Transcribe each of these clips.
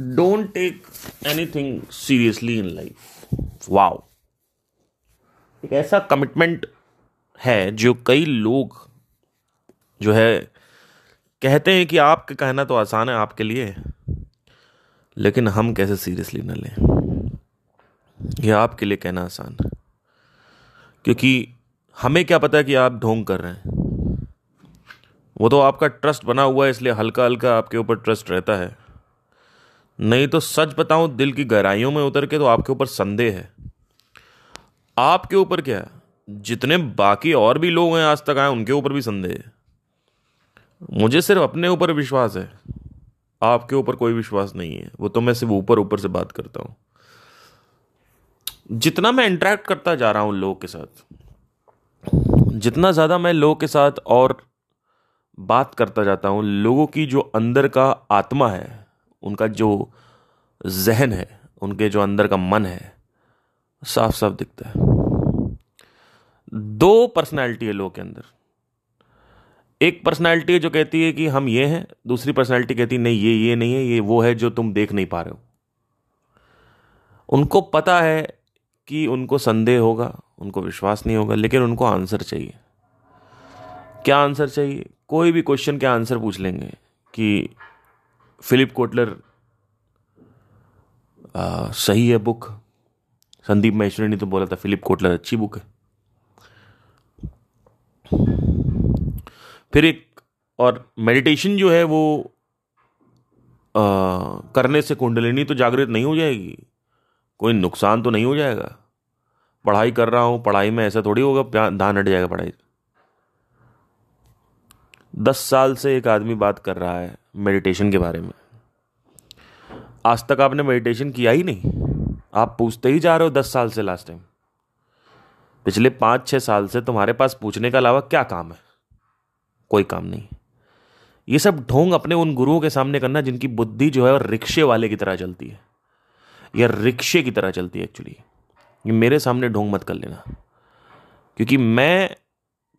Don't take anything seriously in life wow एक ऐसा commitment है जो कई लोग जो है कहते हैं कि आपके कहना तो आसान है आपके लिए, लेकिन हम कैसे सीरियसली न लें? यह आपके लिए कहना आसान है। क्योंकि हमें क्या पता है कि आप ढोंग कर रहे हैं। वो तो आपका ट्रस्ट बना हुआ है, इसलिए हल्का हल्का आपके ऊपर ट्रस्ट रहता है। नहीं तो सच बताऊँ, दिल की गहराइयों में उतर के तो आपके ऊपर संदेह है। आपके ऊपर क्या है? जितने बाकी और भी लोग हैं आज तक आए, उनके ऊपर भी संदेह है। मुझे सिर्फ़ अपने ऊपर विश्वास है। आपके ऊपर कोई विश्वास नहीं है। वो तो मैं सिर्फ़ ऊपर ऊपर से बात करता हूँ। जितना मैं इंटरेक्ट करता जा रहा हूँ लोगों के साथ, जितना ज़्यादा मैं लोगों के साथ और बात करता जाता हूँ, लोगों की जो अंदर का आत्मा है उनका जो जहन है, उनके जो अंदर का मन है साफ़ साफ़ दिखता है। दो पर्सनैलिटी है लोगों के अंदर। एक पर्सनैलिटी है जो कहती है कि हम ये हैं, दूसरी पर्सनैलिटी कहती है, नहीं, ये ये नहीं है, ये वो है जो तुम देख नहीं पा रहे हो। उनको पता है कि उनको संदेह होगा, उनको विश्वास नहीं होगा, लेकिन उनको आंसर चाहिए। क्या आंसर चाहिए? कोई भी क्वेश्चन के आंसर पूछ लेंगे कि फिलिप कोटलर आ, सही है बुक संदीप महेश्वरी ने तो बोला था फिलिप कोटलर अच्छी बुक है। फिर एक और मेडिटेशन जो है वो आ, करने से कुंडलिनी तो जागृत नहीं हो जाएगी। कोई नुकसान तो नहीं हो जाएगा। पढ़ाई कर रहा हूँ पढ़ाई में ऐसा थोड़ी होगा ध्यान हट जाएगा पढ़ाई दस साल से एक आदमी बात कर रहा है। मेडिटेशन के बारे में। आज तक आपने मेडिटेशन किया ही नहीं। आप पूछते ही जा रहे हो दस साल से लास्ट टाइम पिछले पाँच, छह साल से तुम्हारे पास पूछने के अलावा क्या काम है? कोई काम नहीं। ये सब ढोंग अपने उन गुरुओं के सामने करना जिनकी बुद्धि जो है और रिक्शे वाले की तरह चलती है। या रिक्शे की तरह चलती है एक्चुअली ये मेरे सामने ढोंग मत कर लेना। क्योंकि मैं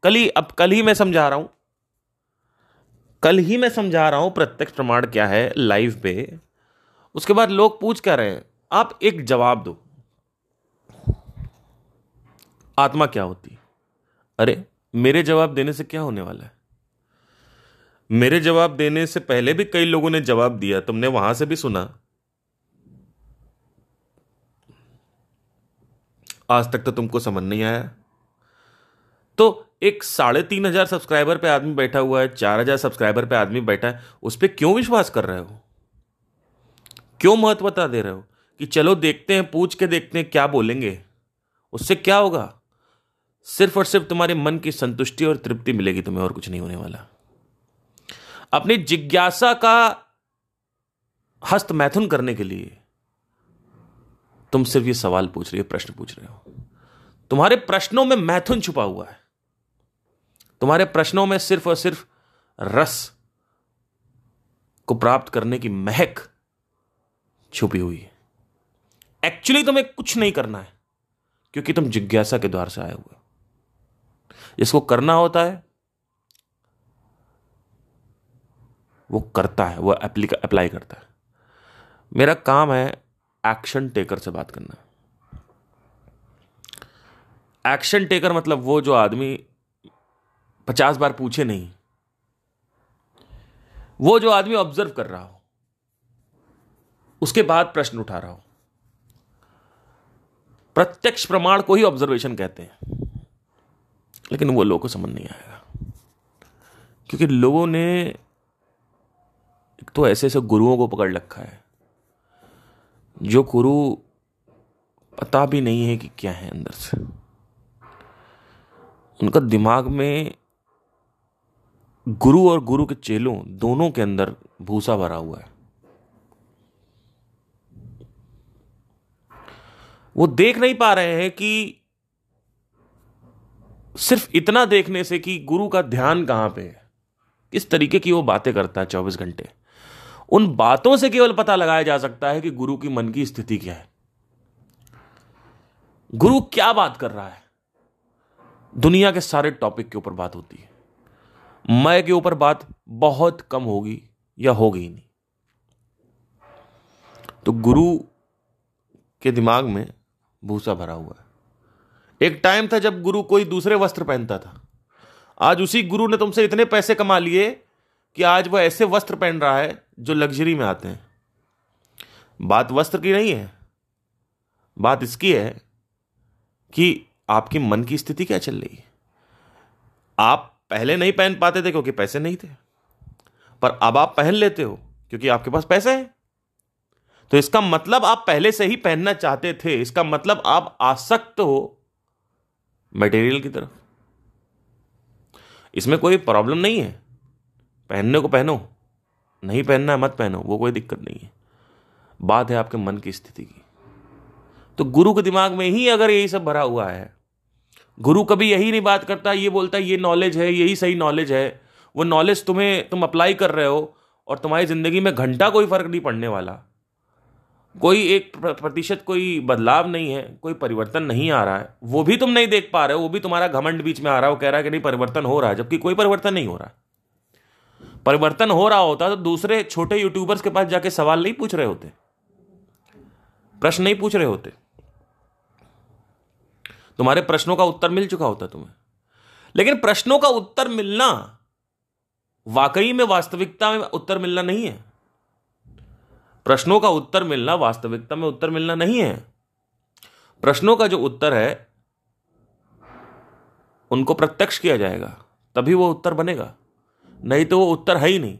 कल ही, अब कल ही मैं समझा रहा हूँ। कल ही मैं समझा रहा हूँ प्रत्यक्ष प्रमाण क्या है लाइव पे। उसके बाद लोग पूछ कर रहे हैं, आप एक जवाब दो। आत्मा क्या होती? अरे, मेरे जवाब देने से क्या होने वाला है? मेरे जवाब देने से पहले भी कई लोगों ने जवाब दिया, तुमने वहाँ से भी सुना। आज तक तो तुमको समझ नहीं आया। तो एक साढ़े तीन हज़ार सब्सक्राइबर पे आदमी बैठा हुआ है, चार हज़ार सब्सक्राइबर पे आदमी बैठा है, उस पर क्यों विश्वास कर रहे हो? क्यों महत्वता दे रहे हो? कि चलो देखते हैं, पूछ के देखते हैं क्या बोलेंगे। उससे क्या होगा? सिर्फ़ और सिर्फ़ तुम्हारे मन की संतुष्टि और तृप्ति मिलेगी तुम्हें, और कुछ नहीं होने वाला। अपनी जिज्ञासा का हस्त मैथुन करने के लिए तुम सिर्फ़ ये सवाल पूछ रहे हो, प्रश्न पूछ रहे हो। तुम्हारे प्रश्नों में मैथुन छुपा हुआ है। तुम्हारे प्रश्नों में सिर्फ़ और सिर्फ़ रस को प्राप्त करने की महक छुपी हुई है। एक्चुअली तुम्हें कुछ नहीं करना है, क्योंकि तुम जिज्ञासा के द्वार से आए हुए जिसको करना होता है, वो करता है, वो अप्लाई करता है। मेरा काम है एक्शन टेकर से बात करना। एक्शन टेकर मतलब वो जो आदमी पचास बार पूछे नहीं। वो जो आदमी ऑब्ज़र्व कर रहा हो, उसके बाद प्रश्न उठा रहा हो। प्रत्यक्ष प्रमाण को ही ऑब्जर्वेशन कहते हैं। लेकिन वो लोगों को समझ नहीं आएगा क्योंकि लोगों ने तो ऐसे ऐसे गुरुओं को पकड़ रखा है, जो गुरु पता भी नहीं है कि क्या है अंदर से। उनका दिमाग में गुरु और गुरु के चेलों दोनों के अंदर भूसा भरा हुआ है। वो देख नहीं पा रहे हैं कि सिर्फ़ इतना देखने से कि गुरु का ध्यान कहाँ पे है। किस तरीके की वो बातें करता है चौबीस घंटे। उन बातों से केवल पता लगाया जा सकता है कि गुरु की मन की स्थिति क्या है। गुरु क्या बात कर रहा है। दुनिया के सारे टॉपिक के ऊपर बात होती है। मैं के ऊपर बात बहुत कम होगी या होगी ही नहीं। तो गुरु के दिमाग में भूसा भरा हुआ है। एक टाइम था जब गुरु कोई दूसरे वस्त्र पहनता था। आज उसी गुरु ने तुमसे इतने पैसे कमा लिए कि आज वह ऐसे वस्त्र पहन रहा है जो लग्जरी में आते हैं। बात वस्त्र की नहीं है। बात इसकी है कि आपकी मन की स्थिति क्या चल रही है? आप पहले नहीं पहन पाते थे क्योंकि पैसे नहीं थे। पर अब आप पहन लेते हो, क्योंकि आपके पास पैसे हैं। तो इसका मतलब आप पहले से ही पहनना चाहते थे, इसका मतलब आप आसक्त हो मटेरियल की तरफ़। इसमें कोई प्रॉब्लम नहीं है। पहनने को पहनो, नहीं पहनना है मत पहनो, वो कोई दिक्कत नहीं है। बात है आपके मन की स्थिति की। तो गुरु के दिमाग में ही अगर यही सब भरा हुआ है गुरु कभी यही नहीं बात करता, ये बोलता है, ये नॉलेज है, यही सही नॉलेज है। वो नॉलेज तुम्हें, तुम अप्लाई कर रहे हो और तुम्हारी ज़िंदगी में घंटा कोई फ़र्क नहीं पड़ने वाला। कोई एक प्रतिशत कोई बदलाव नहीं है, कोई परिवर्तन नहीं आ रहा है। वो भी तुम नहीं देख पा रहे हो, वो भी तुम्हारा घमंड बीच में आ रहा है, वो कह रहा है कि नहीं, परिवर्तन हो रहा है, जबकि कोई परिवर्तन नहीं हो रहा। परिवर्तन हो रहा होता तो दूसरे छोटे यूट्यूबर्स के पास जाके सवाल नहीं पूछ रहे होते। प्रश्न नहीं पूछ रहे होते। तुम्हारे प्रश्नों का उत्तर मिल चुका होता तुम्हें। लेकिन प्रश्नों का उत्तर मिलना वाकई में वास्तविकता में उत्तर मिलना नहीं है। प्रश्नों का उत्तर मिलना वास्तविकता में उत्तर मिलना नहीं है। प्रश्नों का जो उत्तर है, उनको प्रत्यक्ष किया जाएगा, तभी वो उत्तर बनेगा। नहीं तो वो उत्तर है ही नहीं।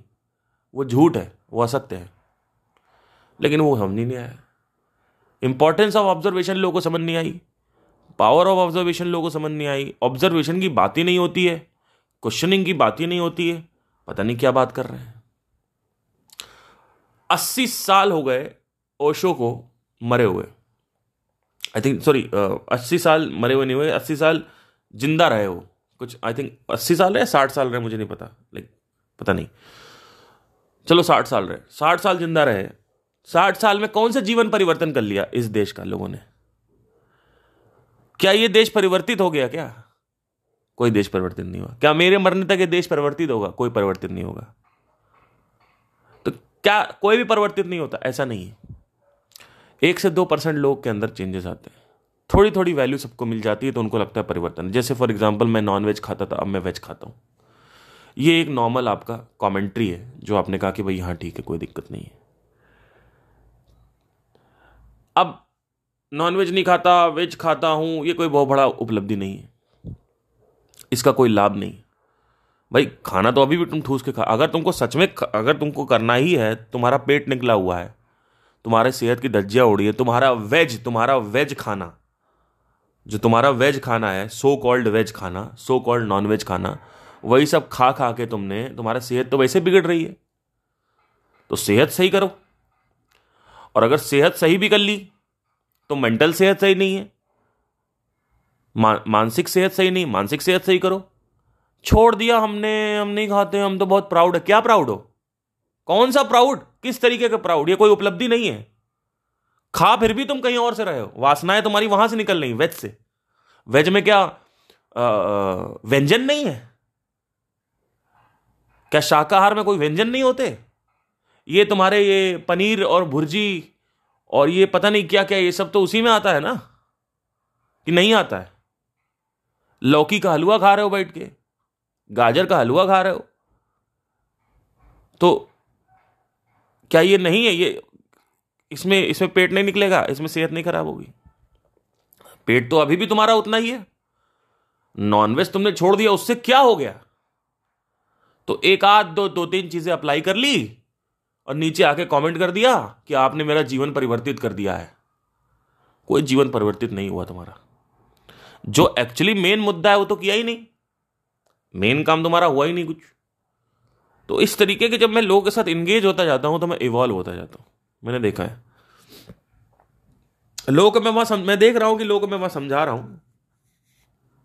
वो झूठ है, वो असत्य है। लेकिन वो समझ नहीं आया। इंपॉर्टेंस ऑफ़ ऑब्जर्वेशन लोगों को समझ नहीं आई। पावर ऑफ़ ऑब्जर्वेशन लोगों को समझ नहीं आई। ऑब्जर्वेशन की बात ही नहीं होती है। क्वेश्चनिंग की बात ही नहीं होती है। पता नहीं क्या बात कर रहे हैं। अस्सी साल हो गए ओशो को मरे हुए। आई थिंक सॉरी अस्सी साल मरे हुए नहीं हुए, अस्सी साल ज़िंदा रहे हो। कुछ आई थिंक अस्सी साल रहे साठ साल रहे, मुझे नहीं पता। लाइक पता नहीं। चलो साठ साल रहे। साठ साल ज़िंदा रहे। साठ साल में कौन सा जीवन परिवर्तन कर लिया इस देश का लोगों ने? क्या ये देश परिवर्तित हो गया क्या? कोई देश परिवर्तित नहीं हुआ। क्या मेरे मरने तक ये देश परिवर्तित होगा? कोई परिवर्तित नहीं होगा। तो क्या कोई भी परिवर्तित नहीं होता? ऐसा नहीं है। एक से दो परसेंट लोग के अंदर चेंजेस आते हैं। थोड़ी थोड़ी वैल्यू सबको मिल जाती है तो उनको लगता है परिवर्तन। जैसे फॉर एग्ज़ाम्पल मैं नॉन वेज खाता था, अब मैं वेज खाता हूँ। ये एक नॉर्मल आपका कॉमेंट्री है, जो आपने कहा कि भाई हाँ ठीक है, कोई दिक्कत नहीं है। अब नॉन वेज नहीं खाता वेज खाता हूँ, ये कोई बहुत बड़ा उपलब्धि नहीं है। इसका कोई लाभ नहीं। भाई, खाना तो अभी भी तुम ठूस के खा, अगर तुमको सच में अगर तुमको करना ही है, तुम्हारा पेट निकला हुआ है, तुम्हारे सेहत की धज्जियाँ उड़ी है, तुम्हारा वेज तुम्हारा वेज खाना, जो तुम्हारा वेज खाना है सो कॉल्ड वेज खाना सो कॉल्ड नॉन वेज खाना, वही सब खा खा के तुमने, तुम्हारा सेहत तो वैसे बिगड़ रही है। तो सेहत सही करो। और अगर सेहत सही भी कर ली तो मेंटल सेहत सही नहीं है? मा, मानसिक सेहत सही नहीं? मानसिक सेहत सही करो। छोड़ दिया हमने हम नहीं खाते हम तो बहुत प्राउड है। क्या प्राउड हो? कौन सा प्राउड किस तरीके का प्राउड ये कोई उपलब्धि नहीं है। खा फिर भी तुम कहीं और से रहे हो। वासनाएँ तुम्हारी वहाँ से निकल रही वेज से। वेज में क्या आ, व्यंजन नहीं है? क्या शाकाहार में कोई व्यंजन नहीं होते? ये तुम्हारे ये पनीर और भुर्जी और ये पता नहीं क्या क्या, ये सब तो उसी में आता है ना? कि नहीं आता है? लौकी का हलवा खा रहे हो बैठ के? गाजर का हलवा खा रहे हो? तो क्या ये नहीं है? ये इसमें इसमें पेट नहीं निकलेगा? इसमें सेहत नहीं खराब होगी? पेट तो अभी भी तुम्हारा उतना ही है। नॉनवेज तुमने छोड़ दिया, उससे क्या हो गया? तो एक आध दो दो तीन चीज़ें अप्लाई कर ली। और नीचे आके कमेंट कर दिया कि आपने मेरा जीवन परिवर्तित कर दिया है। कोई जीवन परिवर्तित नहीं हुआ तुम्हारा। जो एक्चुअली मेन मुद्दा है वो तो किया ही नहीं। मेन काम तुम्हारा हुआ ही नहीं कुछ। तो इस तरीके के जब मैं लोगों के साथ इंगेज होता जाता हूँ तो मैं इवॉल्व होता जाता हूँ। मैंने देखा है। लोगों मैं वहाँ सम... मैं देख रहा हूँ कि लोगों मैं वहाँ समझा रहा हूँ।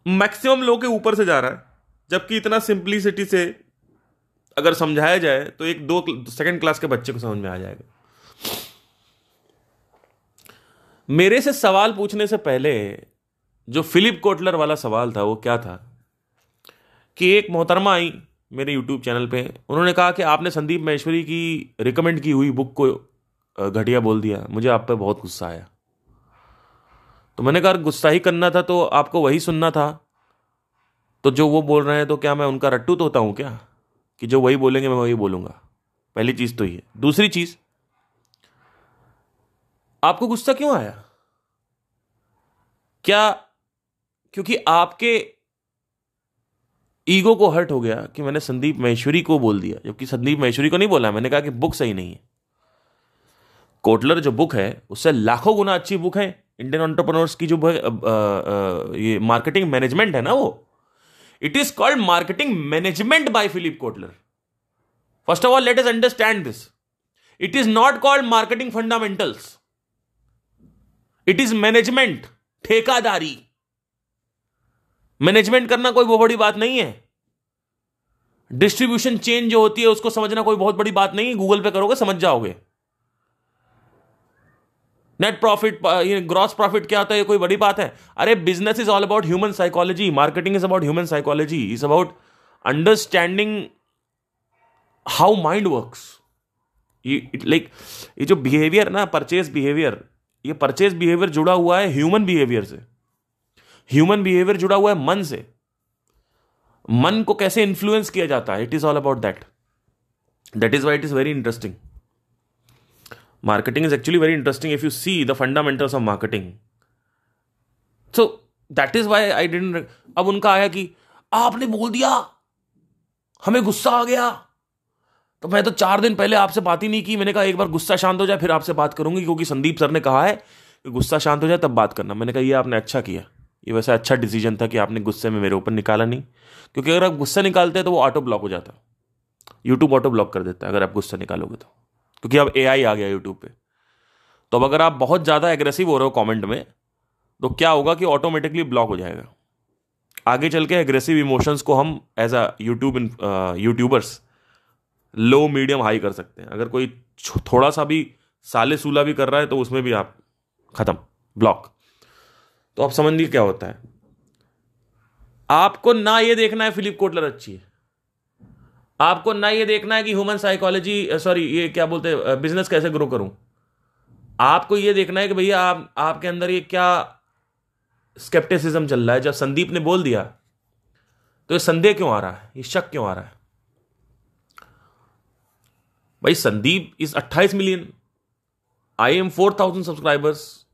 मैक्सिमम लोग के ऊपर से जा रहा है, जबकि इतना सिंपलिसिटी से अगर समझाया जाए तो एक दो सेकंड क्लास के बच्चे को समझ में आ जाएगा। मेरे से सवाल पूछने से पहले, जो फिलिप कोटलर वाला सवाल था, वो क्या था? कि एक मोहतरमा आई मेरे यूट्यूब चैनल पे। उन्होंने कहा कि आपने संदीप महेश्वरी की रिकमेंड की हुई बुक को घटिया बोल दिया। मुझे आप पे बहुत गुस्सा आया। तो मैंने कहा गुस्सा ही करना था तो आपको वही सुनना था। तो जो वो बोल रहे हैं तो क्या मैं उनका रट्टू तो होता हूँ क्या? कि जो वही बोलेंगे मैं वही बोलूँगा। पहली चीज़ तो ये। दूसरी चीज़ आपको गुस्सा क्यों आया? क्या क्योंकि आपके ईगो को हर्ट हो गया कि मैंने संदीप महेश्वरी को बोल दिया जबकि संदीप महेश्वरी को नहीं बोला मैंने कहा कि बुक सही नहीं है। कोटलर जो बुक है उससे लाखों गुना अच्छी बुक है। इंडियन ऑन्टरप्रनोर्स की जो आ, आ, ये मार्केटिंग मैनेजमेंट है ना वो it is called marketing management by Philip Kotler first of all let's understand this it is not called marketing fundamentals it is management ठेकादारी. Management करना कोई बहुत बड़ी बात नहीं है. डिस्ट्रीब्यूशन चेन जो होती है, उसको समझना कोई बहुत बड़ी बात नहीं है. गूगल पे करोगे, समझ जाओगे. नेट प्रॉफिट ग्रॉस प्रॉफिट क्या होता है? ये कोई बड़ी बात है। अरे business is all about human psychology marketing is about human psychology is about understanding how mind works like ये जो बिहेवियर ना परचेज बिहेवियर ये परचेज बिहेवियर जुड़ा हुआ है ह्यूमन बिहेवियर से। ह्यूमन बिहेवियर जुड़ा हुआ है मन से। मन को कैसे इंफ्लुएंस किया जाता है? It is all about that that is why it is very interesting marketing is actually very interesting if you see the fundamentals of marketing so that is why I dent अब उनका आया कि, आपने बोल दिया। हमें गुस्सा आ गया। तो मैं तो चार दिन पहले आपसे बात ही नहीं की। मैंने कहा, एक बार गुस्सा शांत हो जाए, फिर आपसे बात करूँगी, क्योंकि संदीप सर ने कहा है कि गुस्सा शांत हो जाए, तब बात करना। मैंने कहा, ये आपने अच्छा किया। ये वैसे अच्छा डिसीज़न था कि आपने गुस्से में मेरे ऊपर निकाला नहीं। क्योंकि अगर आप गुस्सा निकालते हैं तो वो ऑटो ब्लॉक हो जाता। यूट्यूब ऑटो ब्लॉक कर देता है, अगर आप गुस्सा निकालोगे तो। क्योंकि अब एआई आ गया यूट्यूब पे। तो अब अगर आप बहुत ज़्यादा एग्रेसिव हो रहे हो कॉमेंट में तो क्या होगा कि ऑटोमेटिकली ब्लॉक हो जाएगा। आगे चल के एग्रेसिव इमोशंस को हम as a YouTube YouTubers low medium high कर सकते हैं। अगर कोई थोड़ा सा भी साले सूला भी कर रहा है तो उसमें भी आप खत्म ब्लॉक तो आप समझ लीजिए क्या होता है। आपको ना ये देखना है फिलिप कोटलर अच्छी है। आपको ना ये देखना है कि ह्यूमन साइकोलॉजी सॉरी ये क्या बोलते हैं बिज़नेस कैसे ग्रो करूँ? आपको ये देखना है कि भैया आप, आपके अंदर ये क्या स्केप्टिसिज्म चल रहा है? जब संदीप ने बोल दिया तो ये संदेह क्यों आ रहा है? ये शक क्यों आ रहा है? भाई Sandeep is 28 million I am 4000 subscribers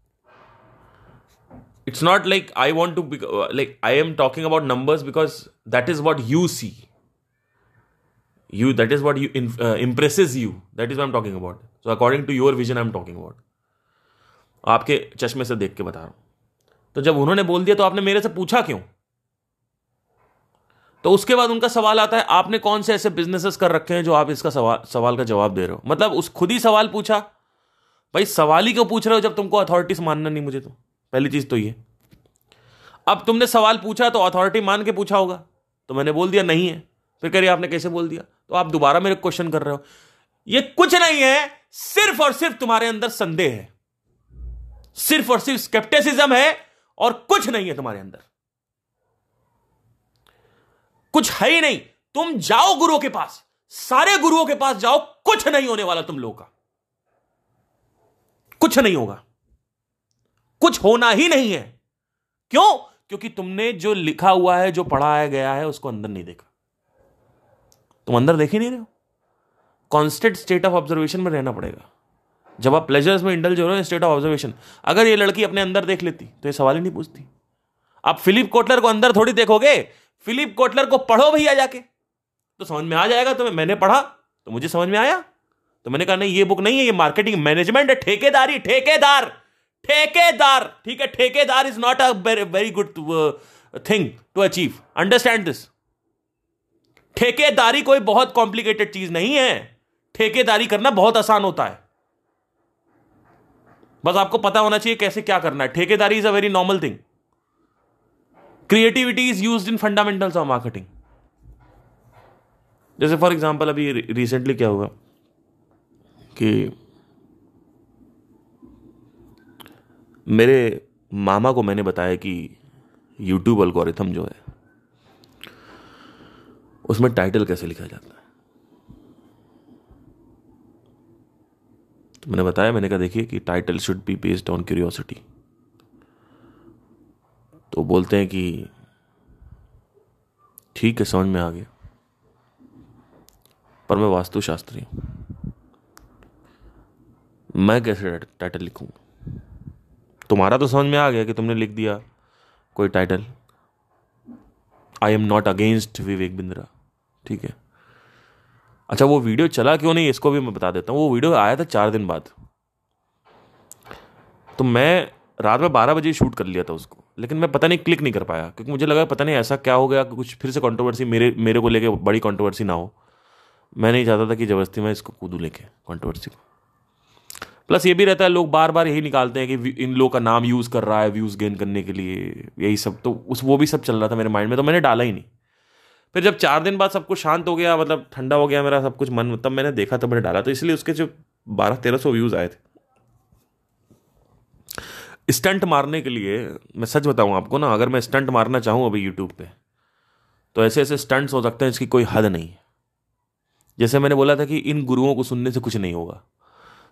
it's not like i want to like I am talking about talking because that is that you what you that is what you uh, impresses you. That is what i'm talking about. So according to your vision i'm talking about. आपके चश्मे से देख के बता रहा हूँ। तो जब उन्होंने बोल दिया तो आपने मेरे से पूछा क्यों? तो उसके बाद उनका सवाल आता है आपने कौन से ऐसे बिजनेसेस कर रखे हैं जो आप इसका सवाल सवाल का जवाब दे रहे हो? मतलब उस खुद ही सवाल पूछा। भाई सवाल ही क्यों पूछ रहे हो जब तुमको अथॉरिटीज मानना नहीं मुझे तो? पहली चीज़ तो ये। अब तुमने सवाल पूछा तो अथॉरिटी मान के पूछा होगा। तो मैंने बोल दिया नहीं है। फिर कह रही, आपने कैसे बोल दिया? तो आप दोबारा मेरे क्वेश्चन कर रहे हो। ये कुछ नहीं है, सिर्फ़ और सिर्फ़ तुम्हारे अंदर संदेह है। सिर्फ़ और सिर्फ़ स्केप्टिसिज्म है और कुछ नहीं है तुम्हारे अंदर। कुछ है ही नहीं। तुम जाओ गुरुओं के पास। सारे गुरुओं के पास जाओ, कुछ नहीं होने वाला तुम लोगों का। कुछ नहीं होगा। कुछ होना ही नहीं है। क्यों? क्योंकि तुमने जो लिखा हुआ है, जो पढ़ाया गया है, उसको अंदर नहीं देखा। तुम अंदर देख ही नहीं रहे हो? कॉन्स्टेंट स्टेट ऑफ़ ऑब्जर्वेशन में रहना पड़ेगा। जब आप प्लेजर्स में इंडल्ज हो रहे हो स्टेट ऑफ़ ऑब्जर्वेशन अगर ये लड़की अपने अंदर देख लेती तो ये सवाल ही नहीं पूछती। आप फिलिप कोटलर को अंदर थोड़ी देखोगे, फिलिप कोटलर को पढ़ो भैया जाके। तो समझ में आ जाएगा, तुम्हें मैंने पढ़ा तो मुझे समझ में आया? तो मैंने कहा, नहीं, ये बुक नहीं है, ये मार्केटिंग मैनेजमेंट है, ठेकेदारी, ठेकेदार ठेकेदार, ठीक है, ठेकेदार is not a very good thing to achieve understand this ठेकेदारी कोई बहुत कॉम्प्लिकेटेड चीज़ नहीं है। ठेकेदारी करना बहुत आसान होता है। बस आपको पता होना चाहिए कैसे क्या करना है। ठेकेदारी is a very normal thing creativity is use in fundamentals of marketing जैसे फॉर एग्ज़ाम्पल अभी रिसेंटली क्या हुआ कि मेरे मामा को मैंने बताया कि यूट्यूब अल्गोरिथम जो है उसमें टाइटल कैसे लिखा जाता है? तो मैंने बताया, मैंने कहा, देखिए कि title should be based on curiosity तो बोलते हैं कि, ठीक है, समझ में आ गया। पर मैं वास्तुशास्त्री हूँ। मैं कैसे टाइटल लिखूँगा तुम्हारा तो समझ में आ गया कि तुमने लिख दिया कोई title I am not against Vivek Bindra ठीक है। अच्छा वो वीडियो चला क्यों नहीं, इसको भी मैं बता देता हूँ। वो वीडियो आया था चार दिन बाद। तो मैं रात में बारह बजे शूट कर लिया था उसको, लेकिन मैं पता नहीं क्लिक नहीं कर पाया, क्योंकि मुझे लगा पता नहीं ऐसा क्या हो गया, कुछ फिर से कंट्रोवर्सी मेरे मेरे को लेके बड़ी कंट्रोवर्सी ना हो। मैं नहीं चाहता था कि ज़बरदस्ती मैं इसको कूदू लेके कंट्रोवर्सी को। प्लस ये भी रहता है, लोग बार बार यही निकालते हैं कि इन लोग का नाम यूज़ कर रहा है व्यूज़ गेन करने के लिए, यही सब। तो उस, वो भी सब चल रहा था मेरे माइंड में तो मैंने डाला ही नहीं। फिर जब चार दिन बाद सब कुछ शांत हो गया मतलब ठंडा हो गया मेरा, सब कुछ मन तब मैंने देखा, तब मैंने डाला। तो इसलिए उसके जो बारह तेरह सौ व्यूज़ आए थे। स्टंट मारने के लिए, मैं सच बताऊँ आपको ना, अगर मैं स्टंट मारना चाहूँ अभी यूट्यूब पे तो ऐसे ऐसे स्टंट्स हो सकते हैं इसकी कोई हद नहीं। है जैसे मैंने बोला था कि इन गुरुओं को सुनने से कुछ नहीं होगा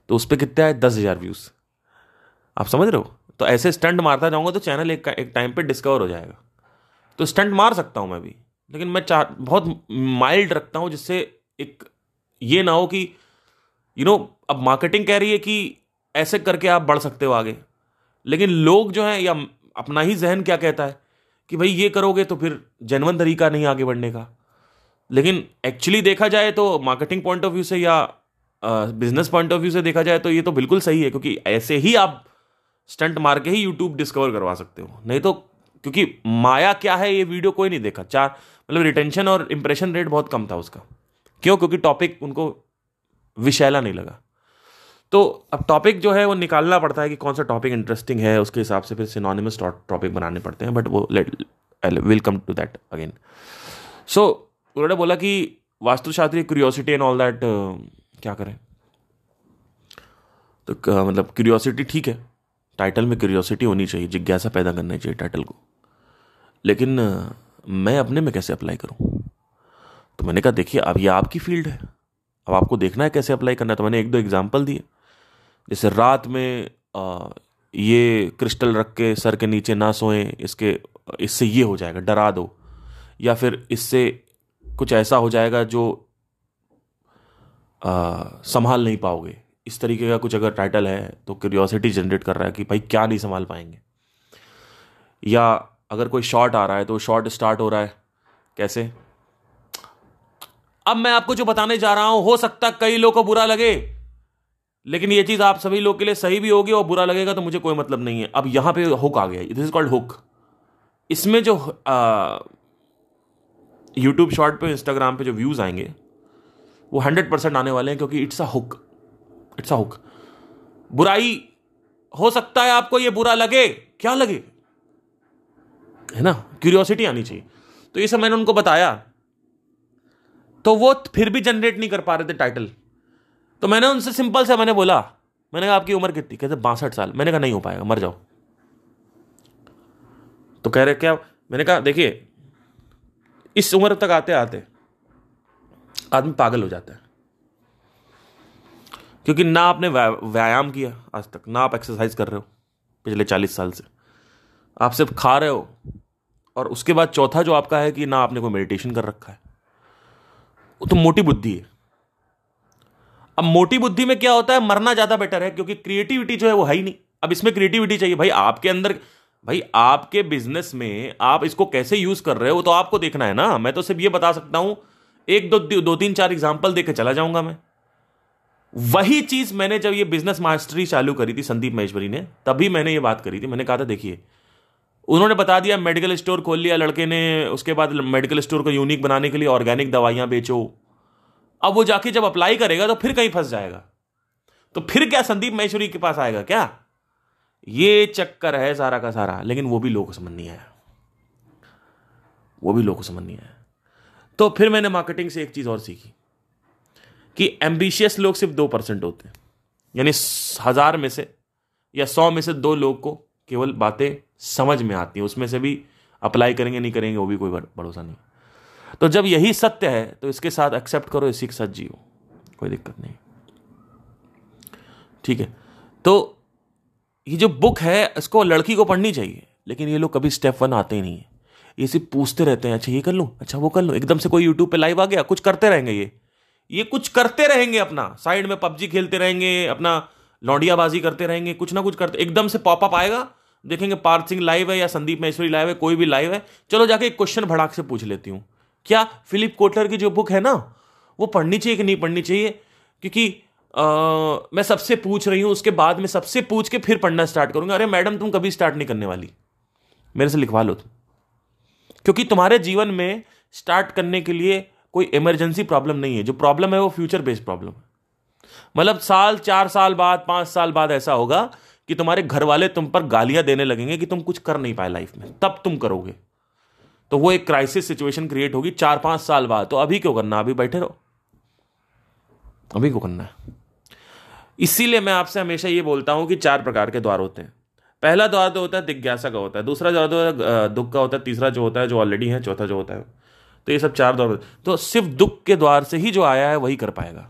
तो उस पर कितने आए? दस हज़ार व्यूज़। आप समझ रहे हो? तो ऐसे स्टंट मारता जाऊँगा तो चैनल एक एक टाइम पर डिस्कवर हो जाएगा। तो स्टंट मार सकता हूँ मैं भी। लेकिन मैं चाह बहुत माइल्ड रखता हूँ जिससे एक ये ना हो कि यू you नो know, अब मार्केटिंग कह रही है कि ऐसे करके आप बढ़ सकते हो आगे। लेकिन लोग जो हैं या अपना ही जहन क्या कहता है कि भाई ये करोगे तो फिर जनवन तरीका नहीं आगे बढ़ने का। लेकिन एक्चुअली देखा जाए तो मार्केटिंग पॉइंट ऑफ़ व्यू से या बिज़नेस पॉइंट ऑफ़ व्यू से देखा जाए तो ये तो बिल्कुल सही है क्योंकि ऐसे ही आप स्टंट मार के ही यूट्यूब डिस्कवर करवा सकते हो। नहीं तो क्योंकि माया क्या है ये वीडियो कोई नहीं देखा। चार मतलब रिटेंशन और इंप्रेशन रेट बहुत कम था उसका। क्यों? क्योंकि टॉपिक उनको विशैला नहीं लगा। तो अब टॉपिक जो है वो निकालना पड़ता है कि कौन सा टॉपिक इंटरेस्टिंग है उसके हिसाब से फिर सिनोनिमस टॉपिक बनाने पड़ते हैं बट वो let will come to that again so उन्होंने बोला कि वास्तुशास्त्री क्यूरियोसिटी एंड ऑल दैट क्या करें? तो uh, मतलब क्यूरियोसिटी ठीक है। टाइटल में क्यूरियोसिटी होनी चाहिए जिज्ञासा पैदा करनी चाहिए टाइटल को। लेकिन uh, मैं अपने में कैसे अप्लाई करूँ? तो मैंने कहा देखिए अब ये आपकी फ़ील्ड है। अब आपको देखना है कैसे अप्लाई करना है। तो मैंने एक दो एग्ज़ाम्पल दिए। जैसे रात में आ, ये क्रिस्टल रख के सर के नीचे ना सोएँ इसके इससे ये हो जाएगा डरा दो। या फिर इससे कुछ ऐसा हो जाएगा जो आ, संभाल नहीं पाओगे। इस तरीके का कुछ अगर टाइटल है तो क्यूरियोसिटी जनरेट कर रहा है कि भाई क्या नहीं संभाल पाएँगे। या अगर कोई शॉट आ रहा है तो शॉट स्टार्ट हो रहा है। कैसे? अब मैं आपको जो बताने जा रहा हूँ, हो सकता कई लोगों को बुरा लगे, लेकिन ये चीज़ आप सभी लोग के लिए सही भी होगी और बुरा लगेगा तो मुझे कोई मतलब नहीं है। अब यहाँ पे हुक आ गया दिस इज़ कॉल्ड हुक इसमें जो यूट्यूब शॉर्ट पे इंस्टाग्राम पे जो व्यूज़ आएँगे, वो हंड्रेड परसेंट आने वाले हैं, क्योंकि it's a hook it's a hook बुराई, हो सकता है आपको ये बुरा लगे। क्या लगे? है ना? क्यूरियोसिटी आनी चाहिए। तो ये सब मैंने उनको बताया। तो वो फिर भी जनरेट नहीं कर पा रहे थे टाइटल तो मैंने उनसे सिंपल से मैंने बोला, मैंने कहा, आपकी उम्र कितनी? कहते, बासठ साल। मैंने कहा, नहीं हो पाएगा, मर जाओ। तो कह रहे, क्या? मैंने कहा, देखिए, इस उम्र तक आते आते आदमी पागल हो जाता है। क्योंकि ना आपने व्यायाम किया आज तक, ना आप एक्सरसाइज कर रहे हो पिछले चालीस साल से। आप सिर्फ़ खा रहे हो और उसके बाद चौथा जो आपका है कि ना आपने कोई मेडिटेशन कर रखा है। वो तो मोटी बुद्धि है। अब मोटी बुद्धि में क्या होता है? मरना ज़्यादा बेटर है क्योंकि क्रिएटिविटी जो है वो है ही नहीं। अब इसमें क्रिएटिविटी चाहिए। भाई आपके अंदर, भाई आपके बिज़नेस में आप इसको कैसे यूज़ कर रहे हो तो आपको देखना है ना। मैं तो सिर्फ़ ये बता सकता हूँ, एक दो दो तीन चार एग्ज़ाम्पल देकर चला जाऊँगा मैं। वही चीज़ मैंने जब ये बिज़नेस मास्टरी चालू करी थी संदीप महेश्वरी ने, तभी मैंने ये बात करी थी। मैंने कहा था, देखिए उन्होंने बता दिया मेडिकल स्टोर खोल लिया, लड़के ने, उसके बाद मेडिकल स्टोर को यूनिक बनाने के लिए ऑर्गेनिक दवाइयाँ बेचो। अब वो जाके जब अप्लाई करेगा तो फिर कहीं फंस जाएगा। तो फिर क्या संदीप महेश्वरी के पास आएगा क्या? ये चक्कर है सारा का सारा, लेकिन वो भी लोगों समझ नहीं आया। वो भी लोगों समझ नहीं आया। तो फिर मैंने मार्केटिंग से एक चीज़ और सीखी, कि एम्बिशियस लोग सिर्फ़ दो परसेंट होते हैं। यानी हज़ार में से या सौ में से दो लोग को केवल बातें समझ में आती हैं, उसमें से भी अप्लाई करेंगे, नहीं करेंगे, वो भी कोई भरोसा नहीं तो जब यही सत्य है तो इसके साथ एक्सेप्ट करो, इसी के साथ जियो। कोई दिक्कत नहीं। ठीक है। तो ये जो बुक है, इसको लड़की को पढ़नी चाहिए, लेकिन ये लोग कभी स्टेप वन आते ही नहीं है। ये सिर्फ़ पूछते रहते हैं अच्छा ये कर लूँ? अच्छा वो कर लूँ? एकदम से कोई यूट्यूब पे लाइव आ गया, कुछ करते रहेंगे ये। ये कुछ करते रहेंगे अपना। साइड में पबजी खेलते रहेंगे, अपना लौंडियाबाजी करते रहेंगे कुछ ना कुछ करते एकदम से पॉपअप आएगा देखेंगे पार्थ सिंह लाइव है या संदीप महेश्वरी लाइव है कोई भी लाइव है। चलो जाके एक क्वेश्चन भड़ाक से पूछ लेती हूँ। क्या फिलिप कोटलर की जो बुक है ना वो पढ़नी चाहिए कि नहीं पढ़नी चाहिए? क्योंकि आ, मैं सबसे पूछ रही हूँ उसके बाद में सबसे पूछ के फिर पढ़ना स्टार्ट करूँगा। अरे मैडम तुम कभी स्टार्ट नहीं करने वाली। मेरे से लिखवा लो तुम। क्योंकि तुम्हारे जीवन में स्टार्ट करने के लिए कोई इमरजेंसी प्रॉब्लम नहीं है। जो प्रॉब्लम है वो फ्यूचर बेस्ड प्रॉब्लम है। मतलब साल, चार साल बाद, पाँच साल बाद ऐसा होगा कि तुम्हारे घर वाले तुम पर गालियाँ देने लगेंगे कि तुम कुछ कर नहीं पाए लाइफ में। तब तुम करोगे। तो वो एक क्राइसिस सिचुएशन क्रिएट होगी चार, पाँच साल बाद। तो अभी क्यों करना? अभी बैठे रहो। अभी क्यों करना है? इसीलिए मैं आपसे हमेशा ये बोलता हूँ कि चार प्रकार के द्वार होते हैं। पहला द्वार तो होता है दिग्ञासा का होता है। दूसरा द्वार तो दुख का होता है। तीसरा जो होता है, जो ऑलरेडी है, चौथा जो होता है। तो ये सब चार द्वार तो सिर्फ़ दुख के द्वार से ही जो आया है, वही कर पाएगा।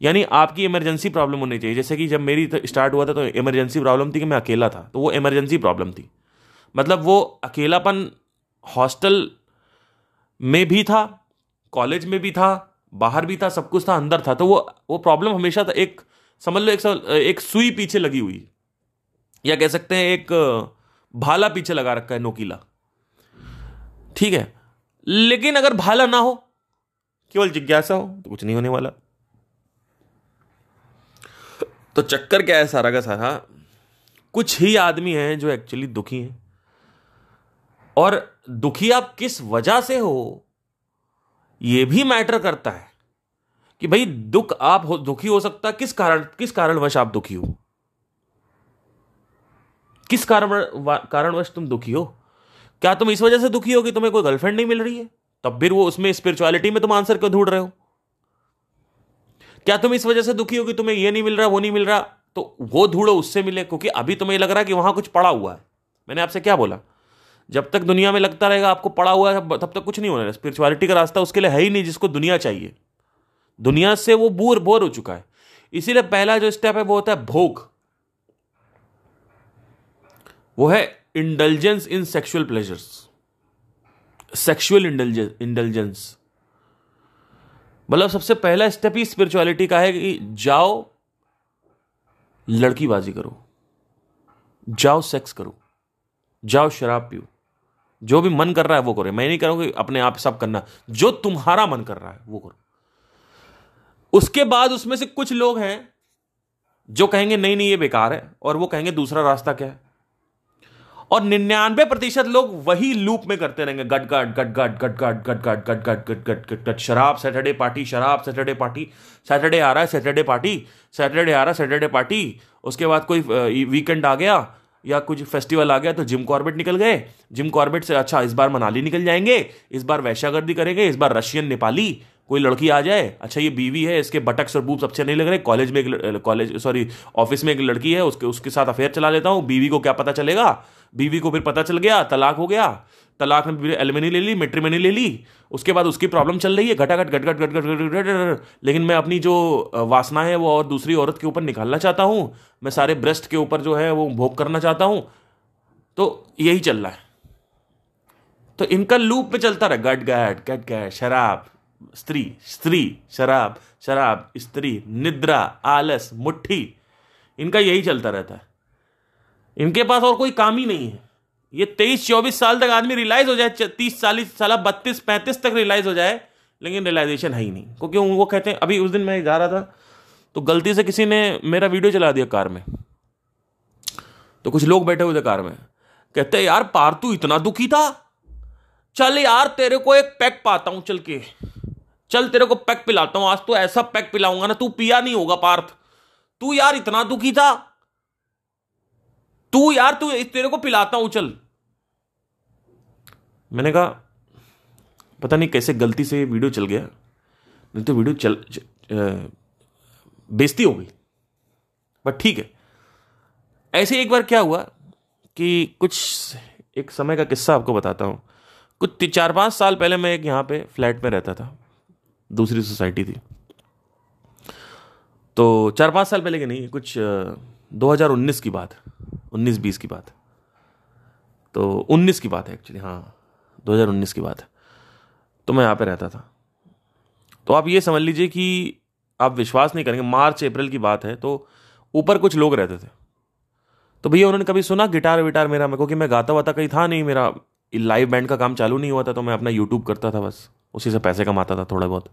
यानी आपकी इमरजेंसी प्रॉब्लम होनी चाहिए। जैसे कि जब मेरी स्टार्ट हुआ था तो इमरजेंसी प्रॉब्लम थी कि मैं अकेला था तो वो इमरजेंसी प्रॉब्लम थी। मतलब वो अकेलापन हॉस्टल में भी था कॉलेज में भी था, बाहर भी था, सब कुछ था, अंदर था। तो वो वो प्रॉब्लम हमेशा था, एक, समझ लो, एक एक सुई पीछे लगी हुई। या कह सकते हैं एक, भाला पीछे लगा रखा है नोकीला। ठीक है? लेकिन अगर भाला ना हो, केवल जिज्ञासा हो तो कुछ नहीं होने वाला। तो चक्कर क्या है सारा का सारा? कुछ ही आदमी हैं जो एक्चुअली दुखी हैं। और दुखी आप किस वजह से हो? यह भी मैटर करता है कि भाई दुख आप हो, दुखी हो सकता, किस कारण, किस कारणवश आप दुखी हो? किस कारण कारणवश तुम दुखी हो? क्या तुम इस वजह से दुखी हो कि तुम्हें कोई गर्लफ्रेंड नहीं मिल रही है? तब फिर वो उसमें स्पिरिचुअलिटी में तुम आंसर क्यों ढूंढ रहे हो? क्या तुम इस वजह से दुखी हो कि तुम्हें ये नहीं मिल रहा, वो नहीं मिल रहा? तो वो ढूंढो, उससे मिले, क्योंकि अभी तुम्हें लग रहा है कि वहाँ कुछ पड़ा हुआ है। मैंने आपसे क्या बोला? जब तक दुनिया में लगता रहेगा आपको पड़ा हुआ है, तब तक कुछ नहीं होना स्पिरिचुअलिटी का रास्ता उसके लिए है ही नहीं, जिसको दुनिया चाहिए। दुनिया से वो बोर बोर हो चुका है। इसीलिए पहला जो स्टेप है, वो होता है भोग। वो है intelligence in sexual pleasures sexual intelligence मतलब सबसे पहला स्टेप ही स्पिरिचुअलिटी का है कि जाओ, लड़कीबाजी करो, जाओ सेक्स करो, जाओ शराब पियो, जो भी मन कर रहा है वो करो। मैं नहीं करूँगी अपने आप सब करना, जो तुम्हारा मन कर रहा है वो करो। उसके बाद उसमें से कुछ लोग हैं जो कहेंगे, नहीं नहीं, ये बेकार है, और वो कहेंगे, दूसरा रास्ता क्या है? और निन्यानवे प्रतिशत लोग वही लूप में करते रहेंगे गट गट गट गट गट गट गट गट गट गट गट गट गट गट शराब सैटरडे पार्टी शराब सैटरडे पार्टी सैटरडे आ रहा है सैटरडे पार्टी सैटरडे आ रहा है सैटरडे पार्टी उसके बाद कोई वीकेंड आ गया या कुछ फेस्टिवल आ गया तो जिम कॉर्बेट निकल गए जिम कॉर्बेट से अच्छा इस बार मनाली निकल जाएँगे इस बार वैशागर्दी करेंगे इस बार रशियन नेपाली कोई लड़की आ जाए अच्छा ये बीवी है इसके बटक्स और बूब्स अच्छे नहीं लग रहे कॉलेज में एक कॉलेज सॉरी ऑफ़िस में एक लड़की है उसके उसके साथ अफेयर चला लेता हूँ बीवी को क्या पता चलेगा बीवी को फिर पता चल गया, तलाक हो गया। तलाक ने एलमनी ले ली मेट्रीमनी ले ली। उसके बाद उसकी प्रॉब्लम चल रही है, घटाघट घट घट घट घट घट घट लेकिन मैं अपनी जो वासना है, वो और दूसरी औरत के ऊपर निकालना चाहता हूँ। मैं सारे ब्रेस्ट के ऊपर जो है, वो भोग करना चाहता हूँ। तो यही चल रहा है। तो इनका लूप में चलता रहा, गट गट गट गट, शराब, स्त्री स्त्री, शराब शराब, स्त्री, निद्रा, आलस, मुट्ठी। इनका यही चलता रहता है। इनके पास और कोई काम ही नहीं है। ये तेईस चौबीस साल तक आदमी रियलाइज़ हो जाए तीस चालीस साल बत्तीस, पैंतीस तक रियलाइज़ हो जाए, लेकिन रियलाइजेशन है ही नहीं। क्योंकि वो कहते हैं, अभी उस दिन मैं जा रहा था तो गलती से किसी ने मेरा वीडियो चला दिया कार में। तो कुछ लोग बैठे हुए थे कार में। कहते यार, पार इतना दुखी था? चल यार, तेरे को एक पैक पाता हूँ चल के। चल, तेरे को पैक पिलाता हूँ। आज तो ऐसा पैक पिलाऊँगा ना, तू पिया नहीं होगा, पार्थ। तू यार इतना दुखी था? तू यार, तू तेरे को पिलाता हूँ, चल। मैंने कहा, पता नहीं कैसे गलती से वीडियो चल गया। नहीं तो वीडियो चल बेजती हो गई। बट ठीक है। ऐसे एक बार क्या हुआ कि कुछ एक समय का किस्सा आपको बताता हूँ। कुछ चार पाँच साल पहले मैं एक यहाँ पे फ्लैट में रहता था। दूसरी सोसाइटी थी। तो चार पाँच साल पहले की नहीं, कुछ दो हज़ार उन्नीस की बात। उन्नीस बीस की बात तो उन्नीस की बात है एक्चुअली हाँ दो हज़ार उन्नीस की बात है। तो मैं यहाँ पे रहता था। तो आप ये समझ लीजिए कि आप विश्वास नहीं करेंगे, मार्च, अप्रैल की बात है तो ऊपर कुछ लोग रहते थे। तो भैया, उन्होंने कभी सुना गिटार विटार मेरा? मेरे क्योंकि मैं गाता वाता कहीं था नहीं, मेरा लाइव बैंड का काम चालू नहीं हुआ था तो मैं अपना यूट्यूब करता था बस। उसी से पैसे कमाता था थोड़ा बहुत।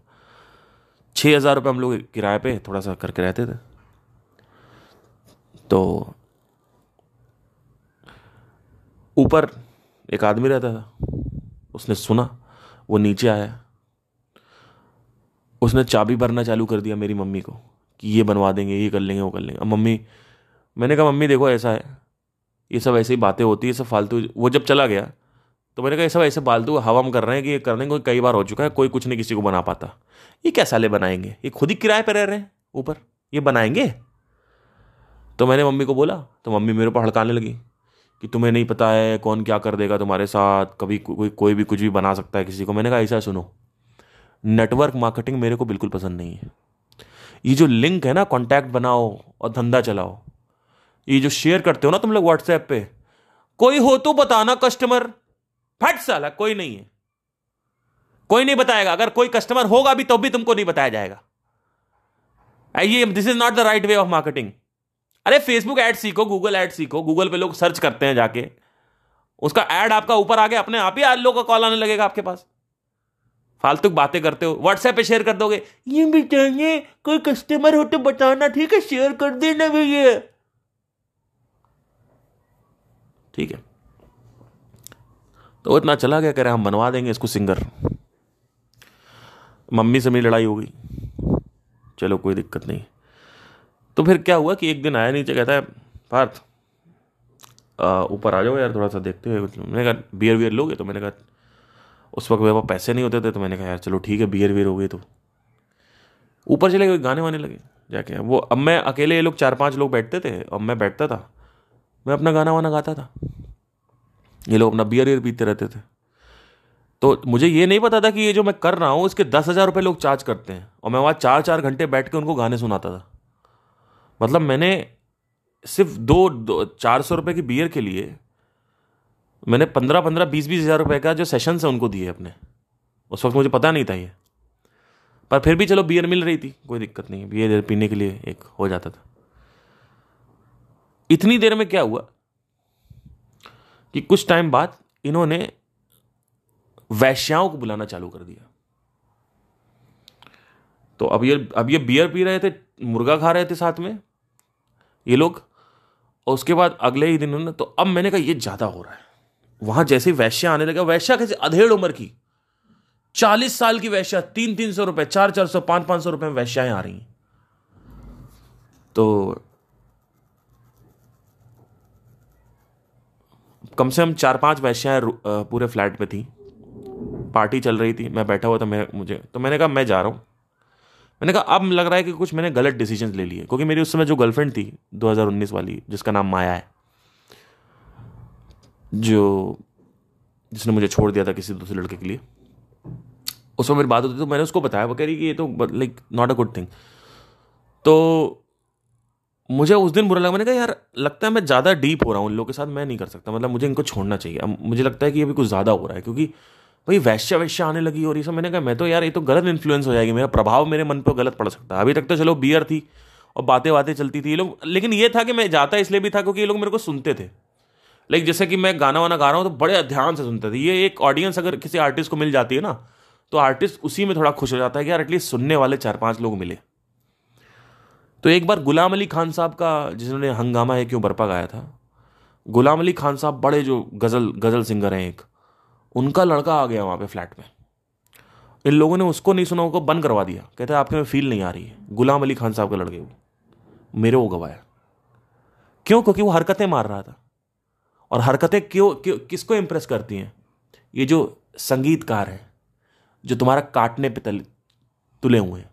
छः हज़ार रुपये हम लोग किराए पे थोड़ा सा करके रहते थे। तो ऊपर एक आदमी रहता था। उसने सुना, वो नीचे आया। उसने चाबी भरना चालू कर दिया मेरी मम्मी को कि ये बनवा देंगे, ये कर लेंगे, वो कर लेंगे। अब मम्मी, मैंने कहा, मम्मी, देखो, ऐसा है। ये सब ऐसी बातें होती है सब फालतू वो जब चला गया तो मैंने कहा, ये सब ऐसे फालतू हवा में कर रहे हैं कि ये करने को कई बार हो चुका है, कोई कुछ नहीं किसी को बना पाता। ये क्या साले बनाएँगे? ये खुद ही किराए पर रह रहे हैं ऊपर। ये बनाएँगे? तो मैंने मम्मी को बोला तो मम्मी मेरे पर हड़काने लगी। कि तुम्हें नहीं पता है कौन क्या कर देगा तुम्हारे साथ, कभी कोई कोई भी कुछ भी बना सकता है किसी को। मैंने कहा, ऐसा सुनो नेटवर्क मार्केटिंग मेरे को बिल्कुल पसंद नहीं है। ये जो लिंक है ना कॉन्टैक्ट बनाओ और धंधा चलाओ, ये जो शेयर करते हो ना तुम लोग व्हाट्सएप पे, कोई हो तो बताना कस्टमर फट साला, कोई नहीं है। कोई नहीं बताएगा, अगर कोई कस्टमर होगा भी तो भी तुमको नहीं बताया जाएगा। ये this is not the right way of marketing अरे फेसबुक ऐड सीखो गूगल ऐड सीखो गूगल पे लोग सर्च करते हैं जाके। उसका ऐड आपका ऊपर आगे अपने आप ही आज लोगों का कॉल आने लगेगा आपके पास। फालतू बातें करते हो व्हाट्सएप पे शेयर कर दोगे, ये भी चाहिए कोई कस्टमर हो तो बताना, ठीक है? शेयर कर देना भैया। ठीक है। तो इतना चला गया, कह रहे हम बनवा देंगे इसको सिंगर मम्मी से मेरी लड़ाई हो गई। चलो, कोई दिक्कत नहीं। तो फिर क्या हुआ कि एक दिन आया नीचे, कहता है, पार्थ ऊपर आ जाओ यार, थोड़ा सा देखते हुए मैंने कहा बियर वियर लोगे? तो मैंने कहा, उस वक्त मेरे पास पैसे नहीं होते थे तो मैंने कहा, यार, चलो ठीक है बियर वियर हो गई तो। ऊपर चले गए, गाने वाने लगे जाके। वो, अब मैं अकेले ये लोग चार पाँच लोग बैठते थे, अब मैं बैठता था, मैं अपना गाना वाना गाता था। ये लोग अपना बियर वियर पीते रहते थे। तो मुझे ये नहीं पता था कि ये जो मैं कर रहा हूँ, इसके दस हज़ार रुपये लोग चार्ज करते हैं। और मैं वहाँ चार चार घंटे बैठ के उनको गाने सुनाता था। मतलब मैंने सिर्फ़ दो, दो चार सौ रुपये की बियर के लिए मैंने पंद्रह पंद्रह बीस बीस हज़ार रुपये का जो सेशन है उनको दिए अपने। उस वक्त मुझे पता नहीं था ये। पर फिर भी चलो बियर मिल रही थी कोई दिक्कत नहीं बियर पीने के लिए एक हो जाता था। इतनी देर में क्या हुआ कि कुछ टाइम बाद इन्होंने वैश्याओं को बुलाना चालू कर दिया। तो अब ये अब ये बियर पी रहे थे मुर्गा खा रहे थे साथ में ये लोग, और उसके बाद अगले ही दिन उन्होंने तो अब मैंने कहा, ये ज़्यादा हो रहा है। वहाँ जैसे वैश्या आने लगा, वैश्या कैसे अधेड़ उम्र की। चालीस साल की वैश्या, तीन तीन सौ रुपए, चार चार सौ, पाँच पाँच सौ रुपए में वैश्याएँ आ रही तो कम से कम चार पाँच वैश्याएँ पूरे फ्लैट में थी। पार्टी चल रही थी, मैं बैठा हुआ था, मैं, मुझे तो मैंने कहा, मैं जा रहा हूँ। मैंने कहा, अब लग रहा है कि कुछ मैंने गलत डिसीज़न ले लिए, क्योंकि मेरी उस समय जो गर्लफ्रेंड थी 2019 वाली, जिसका नाम माया है, जो, जिसने मुझे छोड़ दिया था किसी दूसरे लड़के के लिए उसमें मेरी बात होती तो मैंने उसको बताया, वो कह रही कि ये तो like not a good thing तो मुझे उस दिन बुरा लगा, मैंने कहा, यार, लगता है मैं ज़्यादा डीप हो रहा हूँ इन लोगों के साथ, मैं नहीं कर सकता मतलब मुझे इनको छोड़ना चाहिए, अब मुझे लगता है कि ये भी कुछ ज़्यादा हो रहा है, क्योंकि भाई वैश्य वैश्य आने लगी और ये सब। मैंने कहा, मैं तो यार, ये तो गलत इन्फ्लुएंस हो जाएगी। मेरा प्रभाव मेरे मन पर गलत पड़ सकता है। अभी तक तो चलो बियर थी और बातें बातें चलती थी। ये लोग, लेकिन ये था कि मैं जाता इसलिए भी था क्योंकि ये लोग मेरे को सुनते थे। लाइक जैसे कि मैं गाना वाना गा रहा हूँ तो बड़े ध्यान से सुनते थे। ये एक ऑडियंस अगर किसी आर्टिस्ट को मिल जाती है ना तो आर्टिस्ट उसी में थोड़ा खुश हो जाता है कि यार एटलीस्ट सुनने वाले चार पाँच लोग मिले। तो एक बार गुलाम अली खान साहब का, जिन्होंने हंगामा है, क्यों बरपा गाया था? गुलाम अली खान साहब बड़े जो गज़ल गज़ल सिंगर हैं एक। उनका लड़का आ गया वहाँ पे फ्लैट में। इन लोगों ने उसको नहीं सुना, उनको बंद करवा दिया। कहते आपके में फील नहीं आ रही है। गुलाम अली खान साहब के लड़के वो मेरे को गवाया क्यों? क्योंकि वो हरकतें मार रहा था। और हरकतें क्यों क्यों, किसको इंप्रेस करती हैं? ये जो संगीतकार है, जो तुम्हारा काटने पे तले, तुले हुए हैं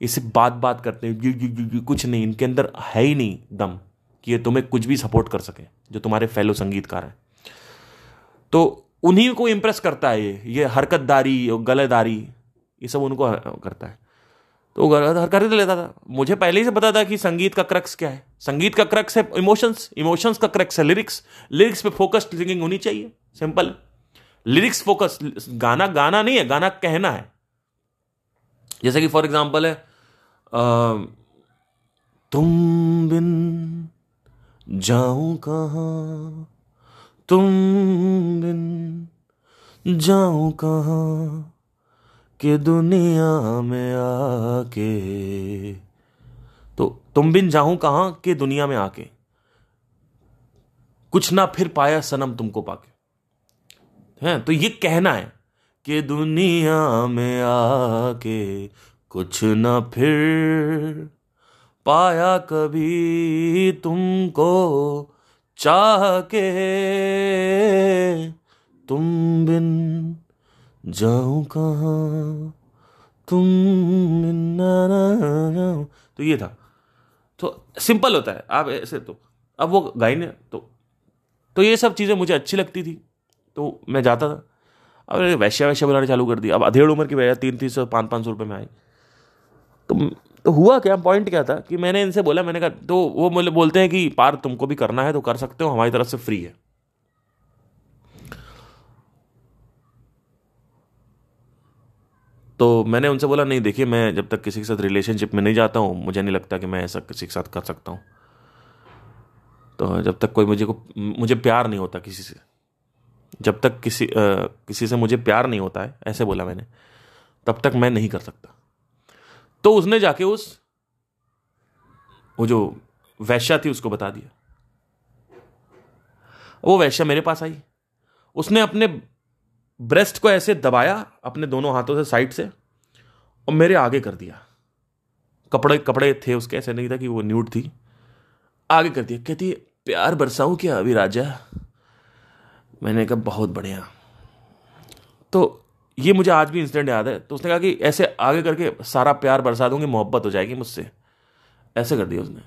इसे बात बात करते हैं। कुछ नहीं, इनके अंदर है ही नहीं दम कि ये तुम्हें कुछ भी सपोर्ट कर सके, जो तुम्हारे फेलो संगीतकार हैं। तो उन्हीं को इंप्रेस करता है ये ये हरकतदारी, गलेदारी, ये सब उनको करता है। तो कर लेता था। मुझे पहले ही से पता था कि संगीत का क्रक्स क्या है। संगीत का क्रक्स है इमोशंस इमोशंस का क्रक्स है लिरिक्स लिरिक्स पे फोकस्ड सिंगिंग होनी चाहिए सिंपल लिरिक्स फोकस गाना गाना नहीं है, गाना कहना है। जैसे कि फॉर एग्ज़ाम्पल है तुम बिन जाऊँ कहा? तुम बिन जाऊँ कहा कि दुनिया में आके? तो तुम बिन जाऊँ कहाँ कि दुनिया में आके? कुछ ना फिर पाया सनम तुमको पाके। हैं? तो ये कहना है कि दुनिया में आके कुछ ना फिर पाया कभी तुमको चाह के तुम बिन जाऊँ कहा? तुम बिन तो ये था। तो सिंपल होता है। आप ऐसे तो अब वो गायने तो तो ये सब चीज़ें मुझे अच्छी लगती थी। तो मैं जाता था। अब वैश्या वैश्या बुलाने चालू कर दिया अब अधेड़ उम्र की वजह तीन तीन सौ, पाँच पाँच सौ रुपये में आई। तो तो हुआ क्या? पॉइंट क्या था? कि मैंने इनसे बोला मैंने कहा तो वो बोले बोलते हैं कि पार तुमको भी करना है तो कर सकते हो हमारी तरफ़ से फ्री है. तो मैंने उनसे बोला नहीं देखिए मैं जब तक किसी के साथ रिलेशनशिप में नहीं जाता हूँ मुझे नहीं लगता कि मैं ऐसा किसी के साथ कर सकता हूँ। तो जब तक कोई मुझे को मुझे प्यार नहीं होता किसी से जब तक किसी आ, किसी से मुझे प्यार नहीं होता है ऐसे बोला मैंने तब तक मैं नहीं कर सकता। तो उसने जाके उस, वो जो वैश्या थी उसको बता दिया। वो वैश्या मेरे पास आई। उसने अपने ब्रेस्ट को ऐसे दबाया अपने दोनों हाथों से साइड से और मेरे आगे कर दिया। कपड़े कपड़े थे उसके, ऐसे नहीं था कि वो न्यूड थी। आगे कर दिया। कहती, प्यार बरसाऊं क्या अभी राजा? मैंने कहा, बहुत बढ़िया। तो ये मुझे आज भी इंसिडेंट याद है। तो उसने कहा कि ऐसे आगे करके सारा प्यार बरसा दूँगी, मोहब्बत हो जाएगी मुझसे। ऐसे कर दिया उसने।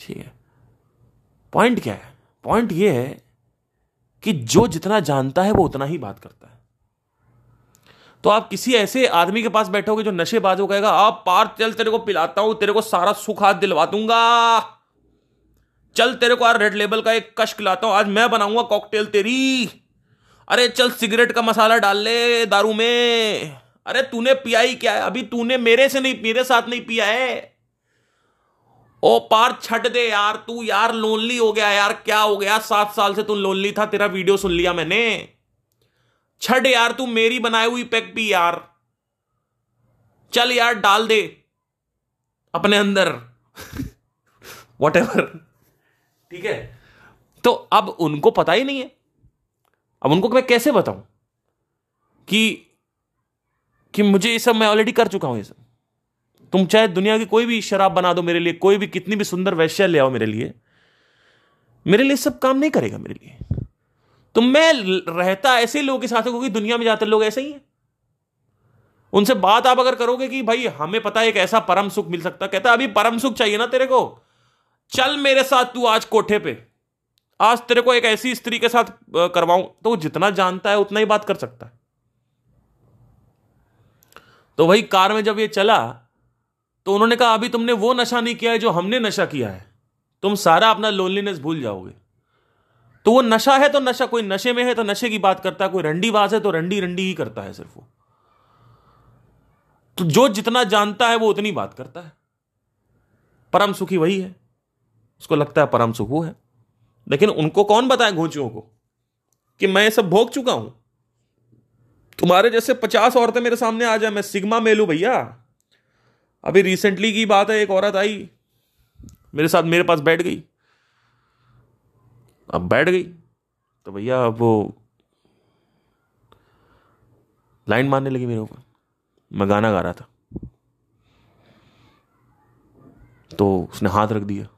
ठीक है। पॉइंट क्या है? पॉइंट ये है कि जो जितना जानता है वो उतना ही बात करता है। तो आप किसी ऐसे आदमी के पास बैठोगे जो नशे नशेबाज हो कहेगा, आप पार, चल तेरे को पिलाता हूँ, तेरे को सारा सुख हाथ दिलवा दूँगा। चल तेरे को यार रेड लेबल का एक कश खिलाता हूँ, आज मैं बनाऊँगा कॉकटेल तेरी। अरे चल सिगरेट का मसाला डाल ले दारू में। अरे तूने पिया ही क्या है? अभी तूने मेरे से नहीं, मेरे साथ नहीं पिया है। ओ, पार छट दे यार, तू यार लोनली हो गया यार, क्या हो गया? सात साल से तू लोनली था, तेरा वीडियो सुन लिया मैंने। छट यार, तू मेरी बनाई हुई पैक पी यार। चल यार, डाल दे, अपने अंदर। वट ठीक है? तो अब उनको पता ही नहीं है। अब उनको मैं कैसे बताऊँ कि कि मुझे ये सब मैं ऑलरेडी कर चुका हूँ ये सब। तुम चाहे दुनिया की कोई भी शराब बना दो मेरे लिए, कोई भी कितनी भी सुंदर वैश्य ले आओ मेरे लिए मेरे लिए सब काम नहीं करेगा मेरे लिए। तो मैं रहता ऐसे लोगों के साथ, क्योंकि दुनिया में जाते लोग ऐसे ही हैं। उनसे बात आप अगर करोगे कि भाई, हमें पता है एक ऐसा परम सुख मिल सकता कहता अभी परम सुख चाहिए ना तेरे को। चल मेरे साथ तू आज कोठे पे। आज तेरे को एक ऐसी स्त्री के साथ करवाऊं तो वो जितना जानता है, उतना ही बात कर सकता है। तो वही कार में जब ये चला तो उन्होंने कहा, अभी तुमने वो नशा नहीं किया है जो हमने नशा किया है। तुम सारा अपना लोनलीनेस भूल जाओगे। तो वो नशा है तो नशा, कोई नशे में है तो नशे की बात करता है, कोई रंडी बाज है तो रंडी रंडी ही करता है सिर्फ़ वो। तो जो जितना जानता है वो उतनी बात करता है। परम सुखी वही है। उसको लगता है परम सुख वो है। लेकिन उनको कौन बताए घोंचियों को? कि मैं सब भोग चुका हूँ। तुम्हारे जैसे पचास औरतें मेरे सामने आ जाए, मैं सिग्मा मेलू भैया। अभी रिसेंटली की बात है, एक औरत आई, मेरे साथ मेरे पास बैठ गई। अब बैठ गई तो भैया अब वो लाइन मारने लगी मेरे ऊपर। मैं गाना गा रहा था। तो उसने हाथ रख दिया।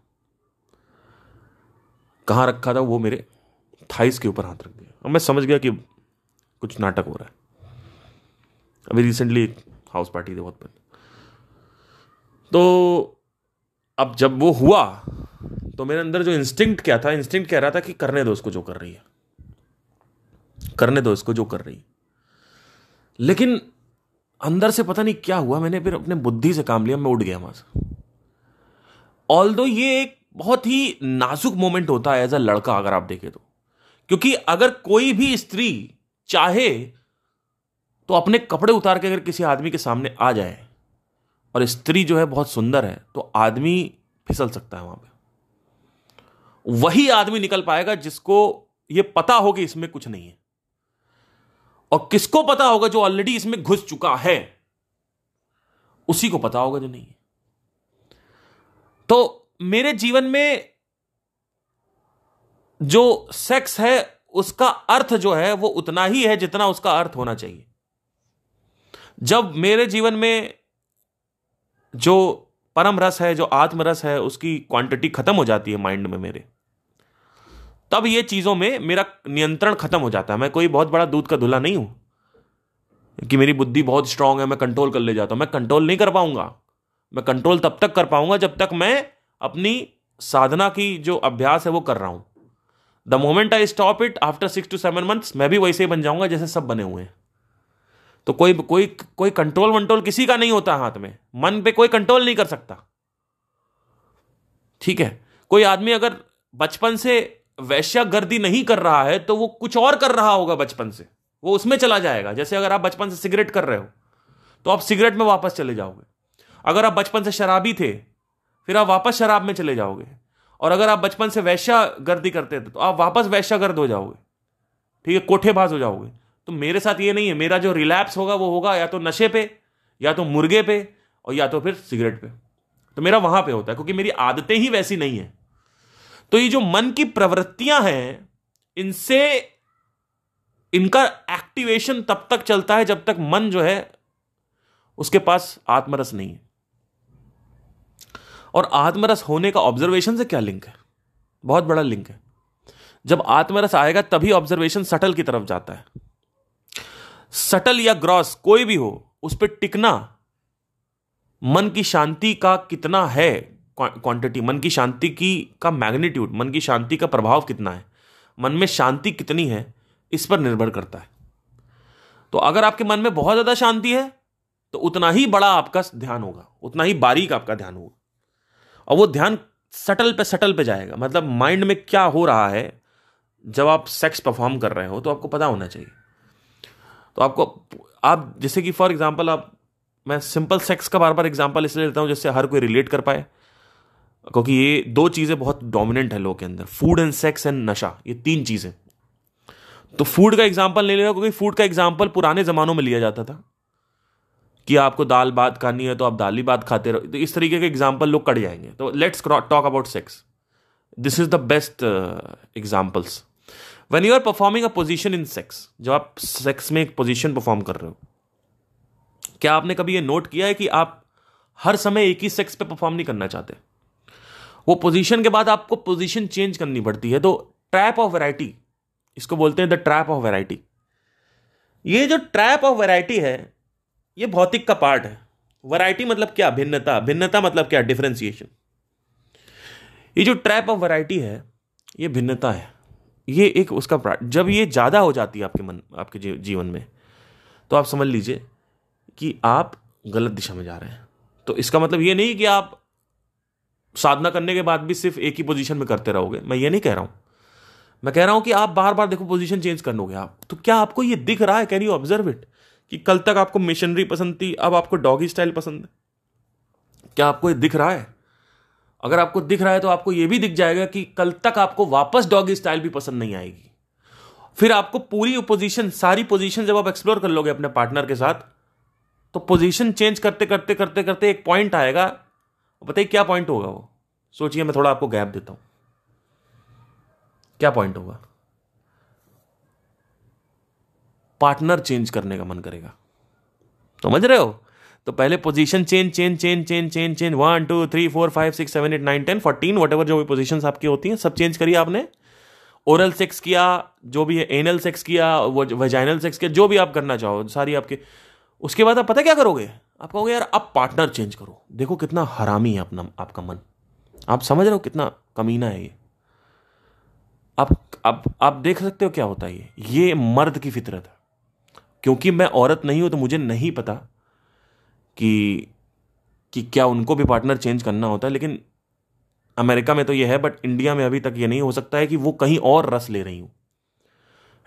कहाँ रखा था, वो मेरे थाइस के ऊपर हाथ रख दिया। अब मैं समझ गया कि कुछ नाटक हो रहा है। अभी रिसेंटली हाउस पार्टी थी बहुत बड़ी। तो अब जब वो हुआ तो मेरे अंदर जो इंस्टिंक्ट क्या था इंस्टिंक्ट कह रहा था कि करने दो उसको जो कर रही है। करने दो इसको जो कर रही है। लेकिन अंदर से पता नहीं क्या हुआ, मैंने फिर अपने बुद्धि से काम लिया, मैं उठ गया वहाँ से। ऑल दो ये एक बहुत ही नाजुक मोमेंट होता है एज अ लड़का, अगर आप देखें तो। क्योंकि अगर कोई भी स्त्री चाहे तो अपने कपड़े उतार के अगर किसी आदमी के सामने आ जाए और स्त्री जो है बहुत सुंदर है तो आदमी फिसल सकता है वहाँ पे। वही आदमी निकल पाएगा जिसको यह पता हो कि इसमें कुछ नहीं है। और किसको पता होगा जो ऑलरेडी इसमें घुस चुका है? उसी को पता होगा जो नहीं है। तो मेरे जीवन में जो सेक्स है, उसका अर्थ जो है, वो उतना ही है जितना उसका अर्थ होना चाहिए। जब मेरे जीवन में जो परम रस है, जो आत्म रस है, उसकी क्वांटिटी खत्म हो जाती है माइंड में मेरे, तब ये चीज़ों में मेरा नियंत्रण खत्म हो जाता है। मैं कोई बहुत बड़ा दूध का धुला नहीं हूँ, कि मेरी बुद्धि बहुत स्ट्रांग है, मैं कंट्रोल कर ले जाता हूँ। मैं कंट्रोल नहीं कर पाऊँगा। मैं कंट्रोल तब तक कर पाऊँगा जब तक मैं अपनी साधना की जो अभ्यास है वो कर रहा हूँ। The moment I stop it after six to seven months मैं भी वैसे ही बन जाऊँगा जैसे सब बने हुए हैं। तो कोई कोई कोई कंट्रोल वंट्रोल किसी का नहीं होता हाथ में। मन पे कोई कंट्रोल नहीं कर सकता। ठीक है? कोई आदमी अगर बचपन से वैश्यागर्दी नहीं कर रहा है तो वो कुछ और कर रहा होगा बचपन से। वो उसमें चला जाएगा। जैसे अगर आप बचपन से सिगरेट कर रहे हो तो आप सिगरेट में वापस चले जाओगे। अगर आप बचपन से शराबी थे फिर आप वापस शराब में चले जाओगे। और अगर आप बचपन से वैश्यागर्दी करते थे तो आप वापस वैश्यागर्द हो जाओगे। ठीक है, कोठेबाज हो जाओगे। तो मेरे साथ ये नहीं है, मेरा जो रिलैप्स होगा, वो होगा या तो नशे पे, या तो मुर्गे पे, और या तो फिर सिगरेट पे। तो मेरा वहाँ पे होता है, क्योंकि मेरी आदतें ही वैसी नहीं है। तो ये जो मन की प्रवृत्तियाँ हैं, इनसे, इनका एक्टिवेशन तब तक चलता है जब तक मन जो है, उसके पास आत्मरस नहीं है। और आत्मरस होने का ऑब्जर्वेशन से क्या लिंक है? बहुत बड़ा लिंक है। जब आत्मरस आएगा, तभी ऑब्जर्वेशन सटल की तरफ़ जाता है। सटल या ग्रॉस कोई भी हो, उस पर टिकना, मन की शांति का कितना है क्वांटिटी मन की शांति की, का मैग्नीट्यूड मन की शांति का प्रभाव कितना है, मन में शांति कितनी है, इस पर निर्भर करता है। तो अगर आपके मन में बहुत ज़्यादा शांति है तो उतना ही बड़ा आपका ध्यान होगा, उतना ही बारीक आपका ध्यान होगा। और वो ध्यान सटल पे सटल पे जाएगा। मतलब माइंड में क्या हो रहा है, जब आप सेक्स परफॉर्म कर रहे हो तो आपको पता होना चाहिए। तो आपको, आप जैसे कि फॉर एग्ज़ाम्पल आप, मैं सिंपल सेक्स का बार बार एग्ज़ाम्पल इसलिए लेता हूँ जिससे हर कोई रिलेट कर पाए। क्योंकि ये दो चीज़ें बहुत डोमिनेंट है लोग के अंदर। फ़ूड एंड सेक्स एंड नशा, ये तीन चीज़ें। तो फ़ूड का एग्ज़ाम्पल ले लेगा क्योंकि फ़ूड का एग्ज़ाम्पल पुराने ज़मानों में लिया जाता था। कि आपको दाल बात खानी है तो आप दाल ही बात खाते रहो। तो इस तरीके के एग्ज़ाम्पल लोग कट जाएँगे। तो let's talk about sex this is the best examples when you are performing a position in sex जब आप सेक्स में एक पोजिशन परफॉर्म कर रहे हो, क्या आपने कभी ये नोट किया है कि आप हर समय एक ही सेक्स पे परफॉर्म नहीं करना चाहते? वो पोजीशन के बाद आपको पोजीशन चेंज करनी पड़ती है तो ट्रैप ऑफ़ वैरायटी इसको बोलते हैं द ट्रैप ऑफ़ वैरायटी ये जो ट्रैप ऑफ़ वैरायटी है ये भौतिक का पार्ट है। वैरायटी मतलब क्या? भिन्नता। भिन्नता मतलब क्या? डिफ्रेंसिएशन ये जो ट्रैप ऑफ़ वैरायटी है, ये भिन्नता है। ये एक उसका पार्ट जब ये ज़्यादा हो जाती है आपके मन आपके जीवन में तो आप समझ लीजिए कि आप गलत दिशा में जा रहे हैं। तो इसका मतलब ये नहीं कि आप साधना करने के बाद भी सिर्फ़ एक ही पोजीशन में करते रहोगे। मैं ये नहीं कह रहा हूँ। मैं कह रहा हूँ कि आप बार बार देखो पोजीशन चेंज कर लोगे आप। तो क्या आपको ये दिख रहा है? कैन यू ऑब्ज़र्व इट कि कल तक आपको मिशनरी पसंद थी, अब आपको डॉगी स्टाइल पसंद है। क्या आपको ये दिख रहा है? अगर आपको दिख रहा है तो आपको यह भी दिख जाएगा कि कल तक आपको वापस डॉगी स्टाइल भी पसंद नहीं आएगी। फिर आपको पूरी पोजीशन सारी पोजीशन जब आप एक्सप्लोर कर लोगे अपने पार्टनर के साथ तो पोजीशन चेंज करते करते करते करते एक पॉइंट आएगा। बताइए क्या पॉइंट होगा वो? सोचिए, मैं थोड़ा आपको गैप देता हूँ। क्या पॉइंट होगा? पार्टनर चेंज करने का मन करेगा। समझ रहे हो? तो पहले position change change change change change change one two three four five six seven eight nine ten fourteen whatever जो भी पोजिशन आपकी होती हैं, सब चेंज करिए आपने। ओरल सेक्स किया, जो भी है एनल सेक्स किया वो वेजाइनल सेक्स किया, जो भी आप करना चाहो, सारी आपके। उसके बाद आप पता क्या करोगे? आप कहोगे, यार, अब पार्टनर चेंज करो। देखो कितना हरामी है अपना, आपका मन। आप समझ रहे हो कितना कमीना है ये। आप आप आप देख सकते हो क्या होता है ये। ये मर्द की फितरत है। क्योंकि मैं औरत नहीं हूँ तो मुझे नहीं पता कि कि क्या उनको भी पार्टनर चेंज करना होता है, लेकिन अमेरिका में तो ये है बट इंडिया में अभी तक ये नहीं हो सकता है कि वो कहीं और रस ले रही हूँ।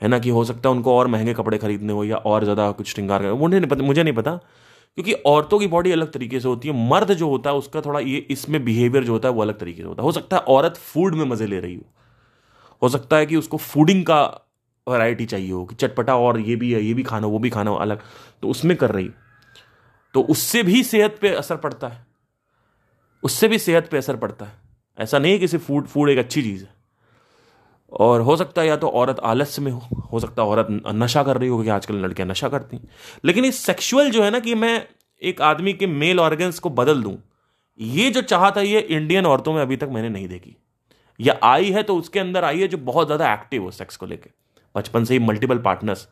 है ना कि हो सकता है उनको और महँगे कपड़े खरीदने हो या और ज़्यादा कुछ श्रृंगार मुझे नहीं पता, मुझे नहीं पता, क्योंकि औरतों की बॉडी अलग तरीके से होती है। मर्द जो होता है, उसका थोड़ा ये, इसमें बिहेवियर जो होता है, वो अलग तरीके से होता है। हो सकता है औरत फ़ूड में मज़े ले रही हो। हो सकता है कि उसको फूडिंग का वैरायटी चाहिए हो, कि चटपटा और ये भी है, ये भी खाना, वो भी खाना, अलग। तो उसमें कर रही। तो उससे भी सेहत पे असर पड़ता है। उससे भी सेहत पे असर पड़ता है। ऐसा नहीं है कि सिर्फ़ फ़ूड फ़ूड एक अच्छी चीज़ है। और हो सकता है या तो औरत आलस्य में हो हो सकता है औरत नशा कर रही हो, क्योंकि आजकल लड़कियाँ नशा करती हैं। लेकिन ये सेक्सुअल जो है ना कि मैं एक आदमी के मेल ऑर्गन्स को बदल दूँ, ये जो चाहत है, ये इंडियन औरतों में अभी तक मैंने नहीं देखी। या आई है तो उसके अंदर आई है जो बहुत ज़्यादा एक्टिव हो सेक्स को लेकर बचपन से ही मल्टीपल पार्टनर्स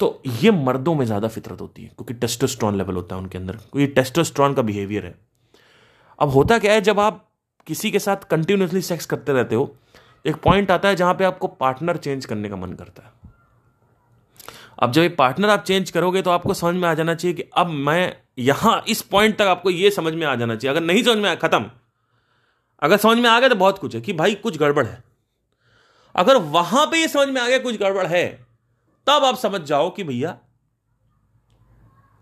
तो ये मर्दों में ज़्यादा फितरत होती है, क्योंकि टेस्टोस्ट्रॉन लेवल होता है उनके अंदर। क्योंकि टेस्टोस्ट्रॉन का बिहेवियर है। अब होता क्या है, जब आप किसी के साथ कंटिन्यूसली सेक्स करते रहते हो, एक पॉइंट आता है जहाँ पे आपको पार्टनर चेंज करने का मन करता है। अब जब एक पार्टनर आप चेंज करोगे तो आपको समझ में आ जाना चाहिए कि अब मैं यहाँ इस पॉइंट तक आपको यह समझ में आ जाना चाहिए। अगर नहीं समझ में आया, खत्म। अगर समझ में आ गया तो बहुत कुछ है कि भाई कुछ गड़बड़ है। अगर वहाँ पे ये समझ में आ गया कुछ गड़बड़ है, तब आप समझ जाओ कि भैया,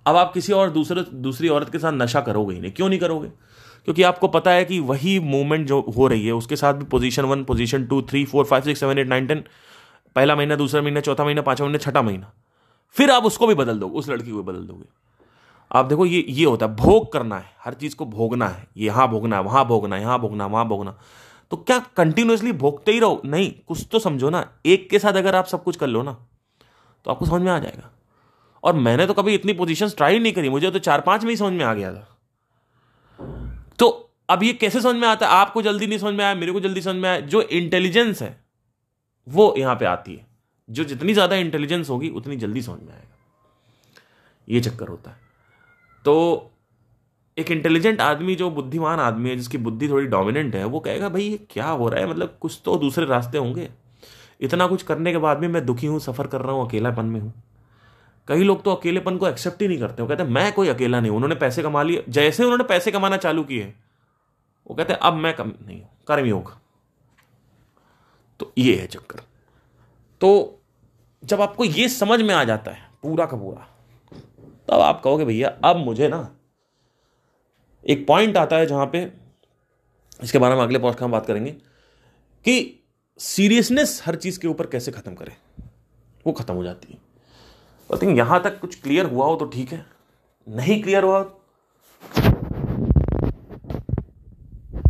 अब आप किसी और दूसरे, दूसरी औरत के साथ नशा करोगे ही नहीं। क्यों नहीं करोगे? क्योंकि आपको पता है कि वही मूवमेंट जो हो रही है, उसके साथ भी position one position two three four five six seven eight nine ten पहला महीना, दूसरा महीना, चौथा महीना, पांचवा महीना, छठा महीना। फिर आप उसको भी बदल दोगे, उस लड़की को भी बदल दोगे। आप देखो, ये ये होता है, भोग करना है, हर चीज़ को भोगना है यहाँ भोगना है, वहाँ भोगना है, यहाँ भोगना वहाँ भोगना तो क्या कंटिन्यूसली भोगते ही रहो? नहीं, कुछ तो समझो ना। एक के साथ अगर आप सब कुछ कर लो ना तो आपको समझ में आ जाएगा। और मैंने तो कभी इतनी पोजीशन ट्राई नहीं करी। मुझे तो चार पाँच में ही समझ में आ गया था। तो अब ये कैसे समझ में आता है? आपको जल्दी नहीं समझ में आया, मेरे को जल्दी समझ में आया। जो इंटेलिजेंस है, वो यहाँ पे आती है। जो जितनी ज़्यादा इंटेलिजेंस होगी, उतनी जल्दी समझ में आएगा। ये चक्कर होता है। तो एक इंटेलिजेंट आदमी जो बुद्धिमान आदमी है, जिसकी बुद्धि थोड़ी डोमिनेंट है, वो कहेगा, भाई, ये क्या हो रहा है? मतलब कुछ तो दूसरे रास्ते होंगे। इतना कुछ करने के बाद भी मैं दुखी हूँ, सफ़र कर रहा हूँ, अकेलापन में हूँ। कई लोग तो अकेलेपन को एक्सेप्ट ही नहीं करते। वो कहते मैं कोई अकेला नहीं उन्होंने पैसे कमा लिए। जैसे उन्होंने पैसे कमाना चालू किए, वो कहते हैं, अब मैं कम नहीं हूँ। कर्मयोग तो ये है चक्कर। तो जब आपको ये समझ में आ जाता है, पूरा का पूरा, तब आप कहोगे, भैया, अब मुझे ना एक पॉइंट आता है जहाँ पे, इसके बारे में अगले पॉस्ट का हम बात करेंगे, कि सीरियसनेस हर चीज़ के ऊपर कैसे खत्म करें, वो खत्म हो जाती है। आई थिंक यहाँ तक कुछ क्लियर हुआ हो तो ठीक है, नहीं क्लियर हुआ